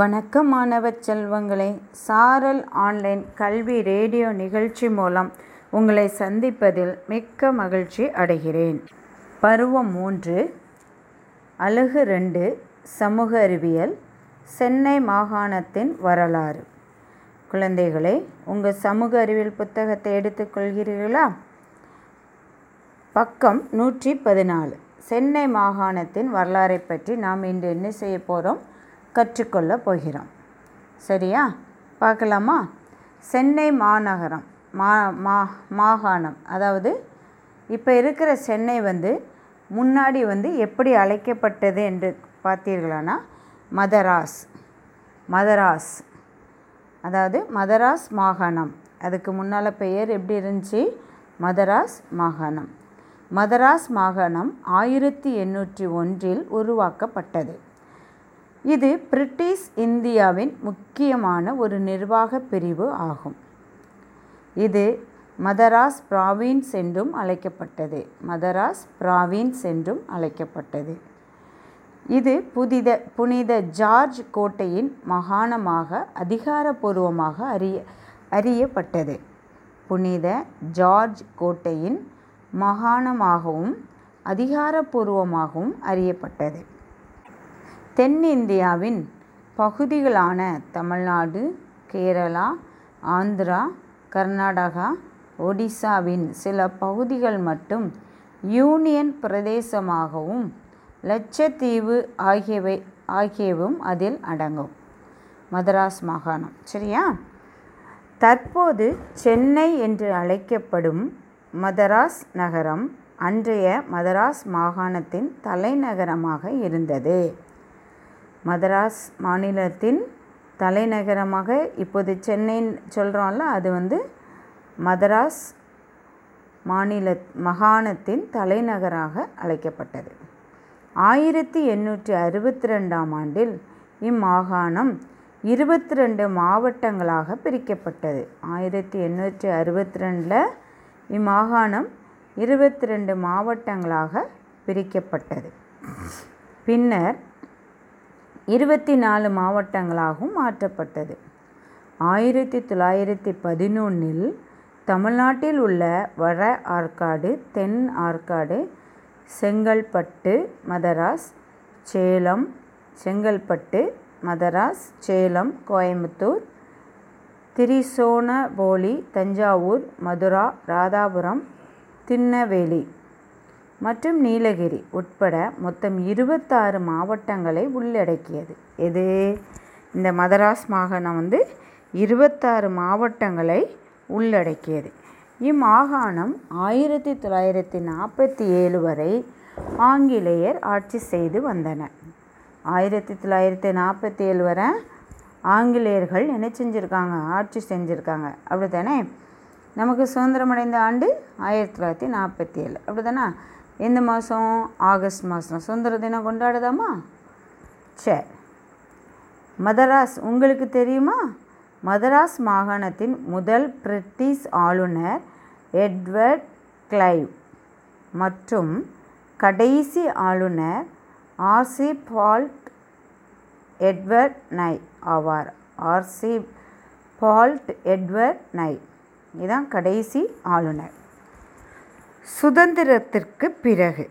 வணக்கம் மாணவ செல்வங்களே சாரல் ஆன்லைன் கல்வி ரேடியோ நிகழ்ச்சி மூலம் உங்களை சந்திப்பதில் மிக்க மகிழ்ச்சி அடைகிறேன். பருவம் மூன்று அழகு ரெண்டு சமூக அறிவியல் சென்னை மாகாணத்தின் வரலாறு. குழந்தைகளே உங்கள் சமூக அறிவியல் புத்தகத்தை எடுத்துக்கொள்கிறீர்களா பக்கம் நூற்றி பதினாலு சென்னை மாகாணத்தின் வரலாறை பற்றி நாம் இன்று என்ன செய்ய போகிறோம் கற்றுக்கொள்ள போகிறோம். சரியா? பார்க்கலாமா? சென்னை மாநகரம் மா மா மாகாணம். அதாவது இப்போ இருக்கிற சென்னை வந்து முன்னாடி வந்து எப்படி அழைக்கப்பட்டது என்று பார்த்தீர்களானா? மதராஸ் மதராஸ். அதாவது மதராஸ் மாகாணம். அதுக்கு முன்னால் பெயர் எப்படி இருந்துச்சு? மதராஸ் மாகாணம். மதராஸ் மாகாணம் ஆயிரத்தி எண்ணூற்றி ஒன்றில் உருவாக்கப்பட்டது. இது பிரிட்டிஷ் இந்தியாவின் முக்கியமான ஒரு நிர்வாக பிரிவு ஆகும். இது மதராஸ் பிராவின்ஸ் என்றும் அழைக்கப்பட்டது. மதராஸ் பிராவின்ஸ் என்றும் அழைக்கப்பட்டது. இது புதித புனித ஜார்ஜ் கோட்டையின் மகாணமாக அதிகாரப்பூர்வமாக அறிய அறியப்பட்டது. புனித ஜார்ஜ் கோட்டையின் மகாணமாகவும் அதிகாரப்பூர்வமாகவும் அறியப்பட்டது. தென்னிந்தியாவின் பகுதிகளான தமிழ்நாடு கேரளா ஆந்திரா கர்நாடகா ஒடிசாவின் சில பகுதிகள் மட்டும் யூனியன் பிரதேசமாகவும் லட்சத்தீவு ஆகியவை ஆகியவும் அதில் அடங்கும். மதராஸ் மாகாணம். சரியா? தற்போது சென்னை என்று அழைக்கப்படும் மதராஸ் நகரம் அன்றைய மதராஸ் மாகாணத்தின் தலைநகரமாக இருந்தது. மதராஸ் மாநிலத்தின் தலைநகரமாக இப்போது சென்னைன்னு சொல்கிறோம்ல அது வந்து மதராஸ் மாநில மாகாணத்தின் தலைநகராக அழைக்கப்பட்டது. ஆயிரத்தி எண்ணூற்றி அறுபத்தி ரெண்டாம் ஆண்டில் இம்மாகாணம் இருபத்தி ரெண்டு மாவட்டங்களாக பிரிக்கப்பட்டது. ஆயிரத்தி எண்ணூற்றி அறுபத்தி ரெண்டில் இம்மாகாணம் இருபத்தி ரெண்டு மாவட்டங்களாக பிரிக்கப்பட்டது. பின்னர் இருபத்தி நாலு மாவட்டங்களாகவும் மாற்றப்பட்டது. ஆயிரத்தி தொள்ளாயிரத்தி பதினொன்றில் தமிழ்நாட்டில் உள்ள வட ஆற்காடு தென் ஆற்காடு செங்கல்பட்டு மதராஸ் சேலம் செங்கல்பட்டு மதராஸ் சேலம் கோயம்புத்தூர் திரிசோணபோலி தஞ்சாவூர் மதுரா ராதாபுரம் திருநெல்வேலி மற்றும் நீலகிரி உட்பட மொத்தம் இருபத்தாறு மாவட்டங்களை உள்ளடக்கியது. எது? இந்த மதராஸ் மாகாணம் வந்து இருபத்தாறு மாவட்டங்களை உள்ளடக்கியது. இம்மாகாணம் ஆயிரத்தி தொள்ளாயிரத்தி நாற்பத்தி ஏழு வரை ஆங்கிலேயர் ஆட்சி செய்து வந்தனர். ஆயிரத்தி தொள்ளாயிரத்தி நாற்பத்தி ஏழு வரை ஆங்கிலேயர்கள் என்ன செஞ்சுருக்காங்க? ஆட்சி செஞ்சுருக்காங்க. அப்படி தானே நமக்கு சுதந்திரம் அடைந்த ஆண்டு ஆயிரத்தி தொள்ளாயிரத்தி நாற்பத்தி ஏழு அப்படி தானே எந்த மாதம் ஆகஸ்ட் மாதம் சுதந்திர தினம் கொண்டாடுதாமா? சரி மதராஸ் உங்களுக்கு தெரியுமா? மதராஸ் மாகாணத்தின் முதல் பிரிட்டிஷ் ஆளுநர் எட்வர்ட் கிளைவ் மற்றும் கடைசி ஆளுநர் ஆர்சி பால்ட் எட்வர்ட் நை ஆவார். ஆர்சி பால்ட் எட்வர்ட் நை. இதுதான் கடைசி ஆளுநர். சுதந்திரத்திற்கு பிறகு.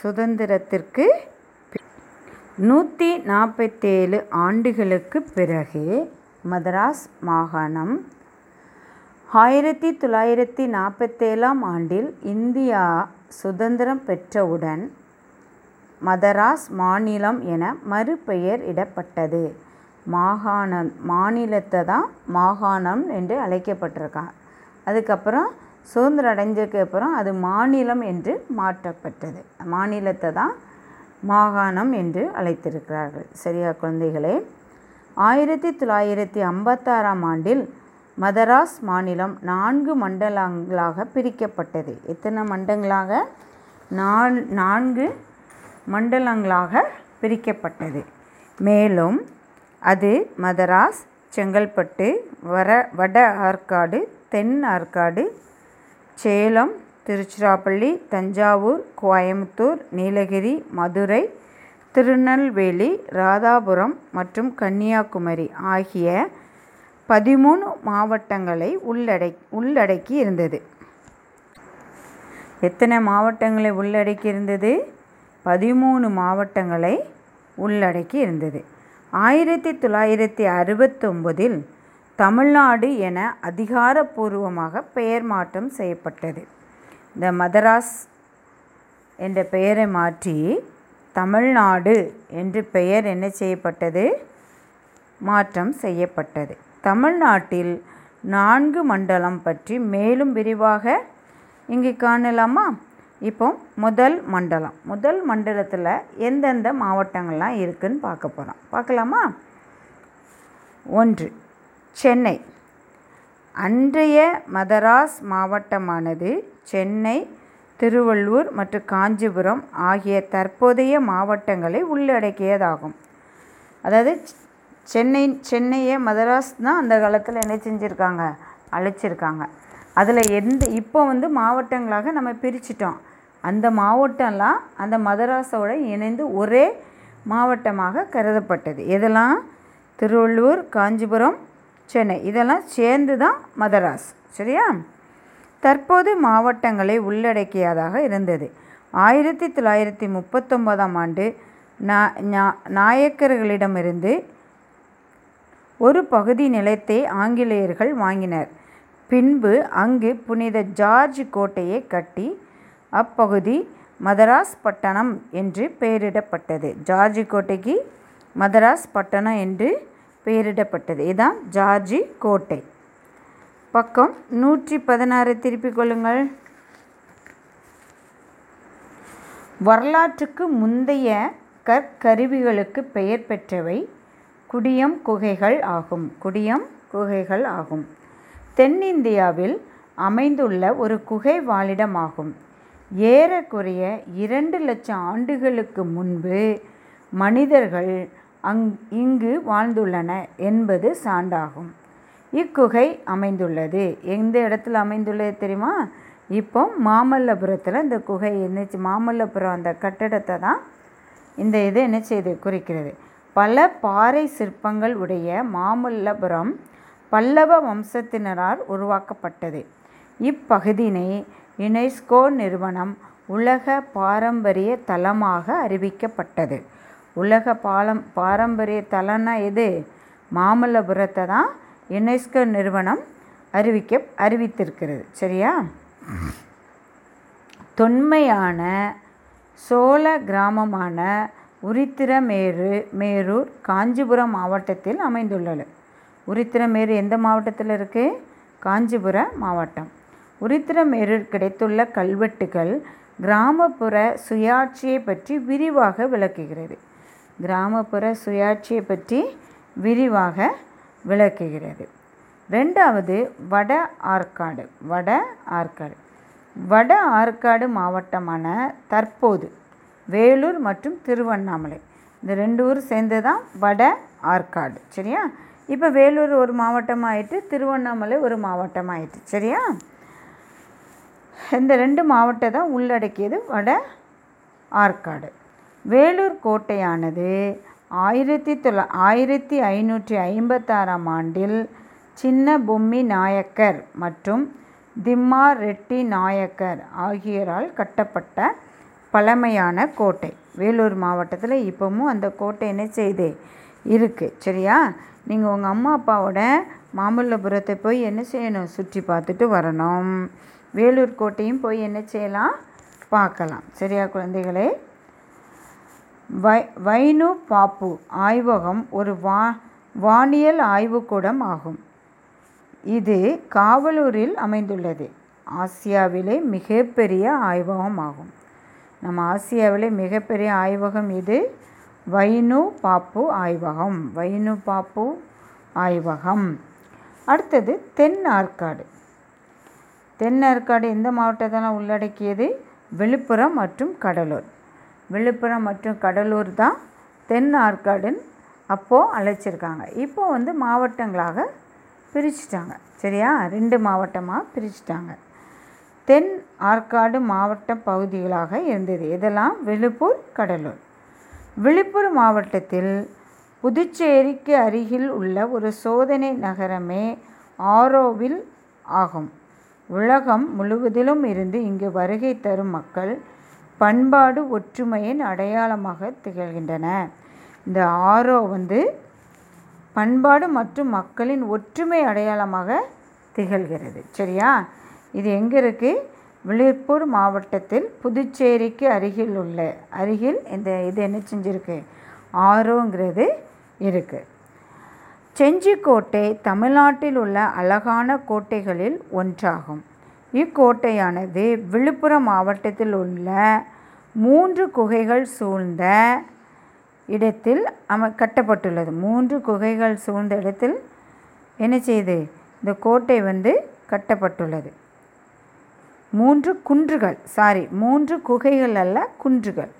சுதந்திரத்திற்கு நூற்றி நாற்பத்தேழு ஆண்டுகளுக்கு பிறகு மதராஸ் மாகாணம் ஆயிரத்தி தொள்ளாயிரத்தி நாற்பத்தேழாம் ஆண்டில் இந்தியா சுதந்திரம் பெற்றவுடன் மதராஸ் மாநிலம் என மறுபெயர் இடப்பட்டது. மாகாணம் மாநிலத்தை தான் மாகாணம் என்று அழைக்கப்பட்டிருக்காங்க. அதுக்கப்புறம் சுதந்திரம் அடைஞ்சதுக்கு அப்புறம் அது மாநிலம் என்று மாற்றப்பட்டது. மாநிலத்தை தான் மாகாணம் என்று அழைத்திருக்கிறார்கள். சரியா குழந்தைகளே? ஆயிரத்தி தொள்ளாயிரத்தி ஐம்பத்தாறாம் ஆண்டில் மதராஸ் மாநிலம் நான்கு மண்டலங்களாக பிரிக்கப்பட்டது. எத்தனை மண்டங்களாக நான் நான்கு மண்டலங்களாக பிரிக்கப்பட்டது. மேலும் அது மதராஸ் செங்கல்பட்டு வர வட ஆற்காடு தென் ஆற்காடு சேலம் திருச்சிராப்பள்ளி தஞ்சாவூர் கோயம்புத்தூர் நீலகிரி மதுரை திருநெல்வேலி ராதாபுரம் மற்றும் கன்னியாகுமரி ஆகிய பதிமூணு மாவட்டங்களை உள்ளடை உள்ளடக்கி இருந்தது. எத்தனை மாவட்டங்களை உள்ளடக்கி இருந்தது? பதிமூணு மாவட்டங்களை உள்ளடக்கி இருந்தது. ஆயிரத்தி தொள்ளாயிரத்தி அறுபத்தொம்பதில் தமிழ்நாடு என அதிகாரப்பூர்வமாக பெயர் மாற்றம் செய்யப்பட்டது. இந்த மதராஸ் என்ற பெயரை மாற்றி தமிழ்நாடு என்று பெயர் என்ன செய்யப்பட்டது? மாற்றம் செய்யப்பட்டது. தமிழ்நாட்டில் நான்கு மண்டலம் பற்றி மேலும் விரிவாக இங்கு காணலாமா? இப்போ முதல் மண்டலம். முதல் மண்டலத்தில் எந்தெந்த மாவட்டங்கள்லாம் இருக்குதுன்னு பார்க்க போகிறோம் பார்க்கலாமா? ஒன்று சென்னை. அன்றைய மதராஸ் மாவட்டமானது சென்னை திருவள்ளூர் மற்றும் காஞ்சிபுரம் ஆகிய தற்போதைய மாவட்டங்களை உள்ளடக்கியதாகும். அதாவது சென்னை சென்னையை மதராஸ் தான் அந்த காலத்தில் என்ன செஞ்சுருக்காங்க? அழைச்சிருக்காங்க. அதில் எந்த இப்போ வந்து மாவட்டங்களாக நம்ம பிரிச்சிட்டோம். அந்த மாவட்டம்லாம் அந்த மதராஸோட இணைந்து ஒரே மாவட்டமாக கருதப்பட்டது. இதெல்லாம் திருவள்ளூர் காஞ்சிபுரம் சென்னை. இதெல்லாம் சேர்ந்து தான் மதராஸ். சரியா? தற்போது மாவட்டங்களை உள்ளடக்கியதாக இருந்தது. ஆயிரத்தி தொள்ளாயிரத்தி முப்பத்தொன்பதாம் ஆண்டு நாயக்கர்களிடமிருந்து ஒரு பகுதி நிலத்தை ஆங்கிலேயர்கள் வாங்கினர். பின்பு அங்கு புனித ஜார்ஜ் கோட்டையை கட்டி அப்பகுதி மதராஸ் பட்டணம் என்று பெயரிடப்பட்டது. ஜார்ஜ் கோட்டைக்கு மதராஸ் பட்டணம் என்று பெயரிடப்பட்டது. இதுதான் ஜார்ஜி கோட்டை. பக்கம் நூற்றி பதினாறு. திருப்பிக் கொள்ளுங்கள். வரலாற்றுக்கு முந்தைய கற்கருவிகளுக்கு பெயர் பெற்றவை குடியம் குகைகள் ஆகும். குடியம் குகைகள் ஆகும். தென்னிந்தியாவில் அமைந்துள்ள ஒரு குகை வாழிடமாகும். ஏறக்குறைய இரண்டு லட்சம் ஆண்டுகளுக்கு முன்பு மனிதர்கள் அங் இங்கு வாழ்ந்துள்ளன என்பது சான்றாகும். இக்குகை அமைந்துள்ளது. எந்த இடத்துல அமைந்துள்ளது தெரியுமா? இப்போ மாமல்லபுரத்தில் இந்த குகை என்னச்சு மாமல்லபுரம் அந்த கட்டடத்தை தான் இந்த இது என்ன செய்து குறிக்கிறது. பல பாறை சிற்பங்கள் உடைய மாமல்லபுரம் பல்லவ வம்சத்தினரால் உருவாக்கப்பட்டது. இப்பகுதியினை யுனெஸ்கோ நிறுவனம் உலக பாரம்பரிய தலமாக அறிவிக்கப்பட்டது. உலக பாலம் பாரம்பரிய தலம்னா எது? மாமல்லபுரத்தை தான் யுனெஸ்கோ நிறுவனம் அறிவிக்க அறிவித்திருக்கிறது. சரியா? தொன்மையான சோழ கிராமமான உரித்திரமேரு மேரூர் காஞ்சிபுரம் மாவட்டத்தில் அமைந்துள்ளது. உரித்திரமேரு எந்த மாவட்டத்தில் இருக்குது காஞ்சிபுர மாவட்டம். உரித்திரமேரூர் கிடைத்துள்ள கல்வெட்டுகள் கிராமப்புற சுயாட்சியை பற்றி விரிவாக விளக்குகிறது. கிராமப்புற சுயாட்சியை பற்றி விரிவாக விளக்குகிறது. ரெண்டாவது வட ஆற்காடு வட ஆற்காடு. வட ஆற்காடு மாவட்டமான தற்போது வேலூர் மற்றும் திருவண்ணாமலை. இந்த ரெண்டு ஊர் சேர்ந்து தான் வட ஆற்காடு. சரியா? இப்போ வேலூர் ஒரு மாவட்டம் ஆயிட்டு திருவண்ணாமலை ஒரு மாவட்டம் ஆயிட்டு சரியா? இந்த ரெண்டு மாவட்டம் தான் உள்ளடக்கியது வட ஆற்காடு. வேலூர் கோட்டையானது ஆயிரத்தி தொள்ள ஆயிரத்தி ஐநூற்றி ஐம்பத்தாறாம் ஆண்டில் சின்ன பொம்மி நாயக்கர் மற்றும் திம்மா ரெட்டி நாயக்கர் ஆகியோரால் கட்டப்பட்ட பழமையான கோட்டை. வேலூர் மாவட்டத்தில் இப்போவும் அந்த கோட்டை என்ன செய்து இருக்குது சரியா? நீங்கள் உங்கள் அம்மா அப்பாவோட மாமல்லபுரத்தை போய் என்ன செய்யணும்? சுற்றி பார்த்துட்டு வரணும். வேலூர் கோட்டையும் போய் என்ன செய்யலாம்? பார்க்கலாம் சரியா குழந்தைகளே? வை வைனு பாப்பு ஆய்வகம் ஒரு வா வானியல் ஆய்வுக்கூடம் ஆகும். இது காவலூரில் அமைந்துள்ளது. ஆசியாவிலே மிகப்பெரிய ஆய்வகம் ஆகும். நம்ம ஆசியாவிலே மிகப்பெரிய ஆய்வகம் இது வைனு பாப்பு ஆய்வகம். வைனு பாப்பு ஆய்வகம். அடுத்தது தென் ஆற்காடு. தென் ஆற்காடு எந்த மாவட்டத்தெல்லாம் உள்ளடக்கியது? விழுப்புரம் மற்றும் கடலூர். விழுப்புரம் மற்றும் கடலூர் தான் தென் ஆற்காடுன்னு அப்போது அழைச்சிருக்காங்க. இப்போ வந்து மாவட்டங்களாக பிரிச்சுட்டாங்க. சரியா? ரெண்டு மாவட்டமாக பிரிச்சுட்டாங்க. தென் ஆற்காடு மாவட்ட பகுதிகளாக இருந்தது. இதெல்லாம் விழுப்பூர் கடலூர். விழுப்புர மாவட்டத்தில் புதுச்சேரிக்கு அருகில் உள்ள ஒரு சோதனை நகரமே ஆரோவில் ஆகும். உலகம் முழுவதிலும் இருந்து இங்கு வருகை தரும் மக்கள் பண்பாடு ஒற்றுமையின் அடையாளமாக திகழ்கின்றன. இந்த ஆரோ வந்து பண்பாடு மற்றும் மக்களின் ஒற்றுமை அடையாளமாக திகழ்கிறது. சரியா? இது எங்கே இருக்குது விழுப்புர் மாவட்டத்தில் புதுச்சேரிக்கு அருகில் உள்ள அருகில் இந்த இது என்ன செஞ்சுருக்கு? ஆரோங்கிறது இருக்குது செஞ்சிக்கோட்டை தமிழ்நாட்டில் உள்ள அழகான கோட்டைகளில் ஒன்றாகும். இக்கோட்டையானது விழுப்புரம் மாவட்டத்தில் உள்ள மூன்று குகைகள் சூழ்ந்த இடத்தில் அம கட்டப்பட்டுள்ளது. மூன்று குகைகள் சூழ்ந்த இடத்தில் என்ன செய்யுது இந்த கோட்டை வந்து கட்டப்பட்டுள்ளது. மூன்று குன்றுகள் சாரி மூன்று குகைகள் அல்ல குன்றுகள்.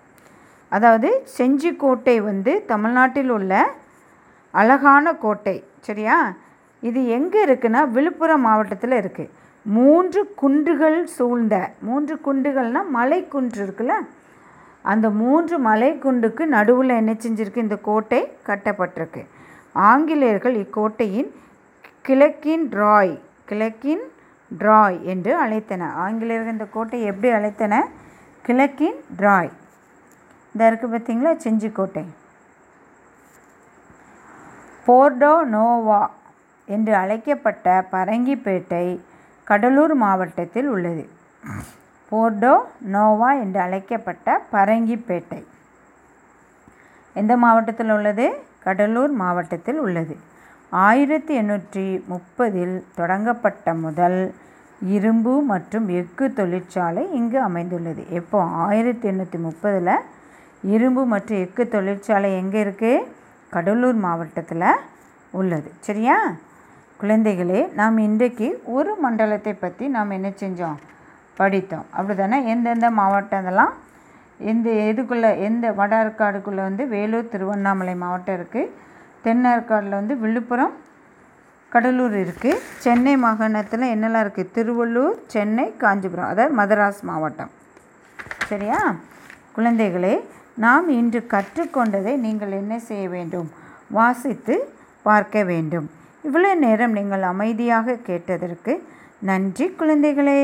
அதாவது செஞ்சிக்கோட்டை வந்து தமிழ்நாட்டில் உள்ள அழகான கோட்டை சரியா? இது எங்கே இருக்குன்னா விழுப்புரம் மாவட்டத்தில் இருக்குது மூன்று குன்றுகள் சூழ்ந்த மூன்று குன்றுகள்னால் மலைக்குன்று இருக்குல்ல? அந்த மூன்று மலைக்குண்டுக்கு நடுவில் என்ன செஞ்சிருக்கு? இந்த கோட்டை கட்டப்பட்டிருக்கு. ஆங்கிலேயர்கள் இக்கோட்டையின் கிழக்கின் ராய் கிழக்கின் டிராய் என்று அழைத்தனர் ஆங்கிலேயர்கள் இந்த கோட்டையை எப்படி அழைத்தன? கிழக்கின் டிராய் இந்த இருக்குது பார்த்தீங்களா செஞ்சிக்கோட்டை போர்டோ நோவா என்று அழைக்கப்பட்ட பரங்கிப்பேட்டை கடலூர் மாவட்டத்தில் உள்ளது. போர்டோ நோவா என்று அழைக்கப்பட்ட பரங்கிப்பேட்டை. எந்த மாவட்டத்தில் உள்ளது? கடலூர் மாவட்டத்தில் உள்ளது. ஆயிரத்தி எண்ணூற்றி முப்பதில் தொடங்கப்பட்ட முதல் இரும்பு மற்றும் எஃகு தொழிற்சாலை இங்கு அமைந்துள்ளது. எப்போ? ஆயிரத்தி எண்ணூற்றி முப்பதில் இரும்பு மற்றும் எஃகு தொழிற்சாலை எங்கே இருக்குது கடலூர் மாவட்டத்தில் உள்ளது. சரியா? குழந்தைகளே நாம் இன்றைக்கு ஒரு மண்டலத்தை பற்றி நாம் என்ன செஞ்சோம்? படித்தோம். அப்படி தானே எந்தெந்த மாவட்டத்தெல்லாம் எந்த இதுக்குள்ளே எந்த வட ஆற்காடுக்குள்ளே வந்து வேலூர் திருவண்ணாமலை மாவட்டம் இருக்குது தென் ஆற்காடில் வந்து விழுப்புரம் கடலூர் இருக்குது சென்னை மாகாணத்தில் என்னெல்லாம் இருக்குது திருவள்ளூர் சென்னை காஞ்சிபுரம். அதாவது மதராஸ் மாவட்டம். சரியா? குழந்தைகளே நாம் இன்று கற்றுக்கொண்டதை நீங்கள் என்ன செய்ய வேண்டும்? வாசித்து பார்க்க வேண்டும். இவ்வளோ நேரம் நீங்கள் அமைதியாக கேட்டதற்கு நன்றி குழந்தைகளே.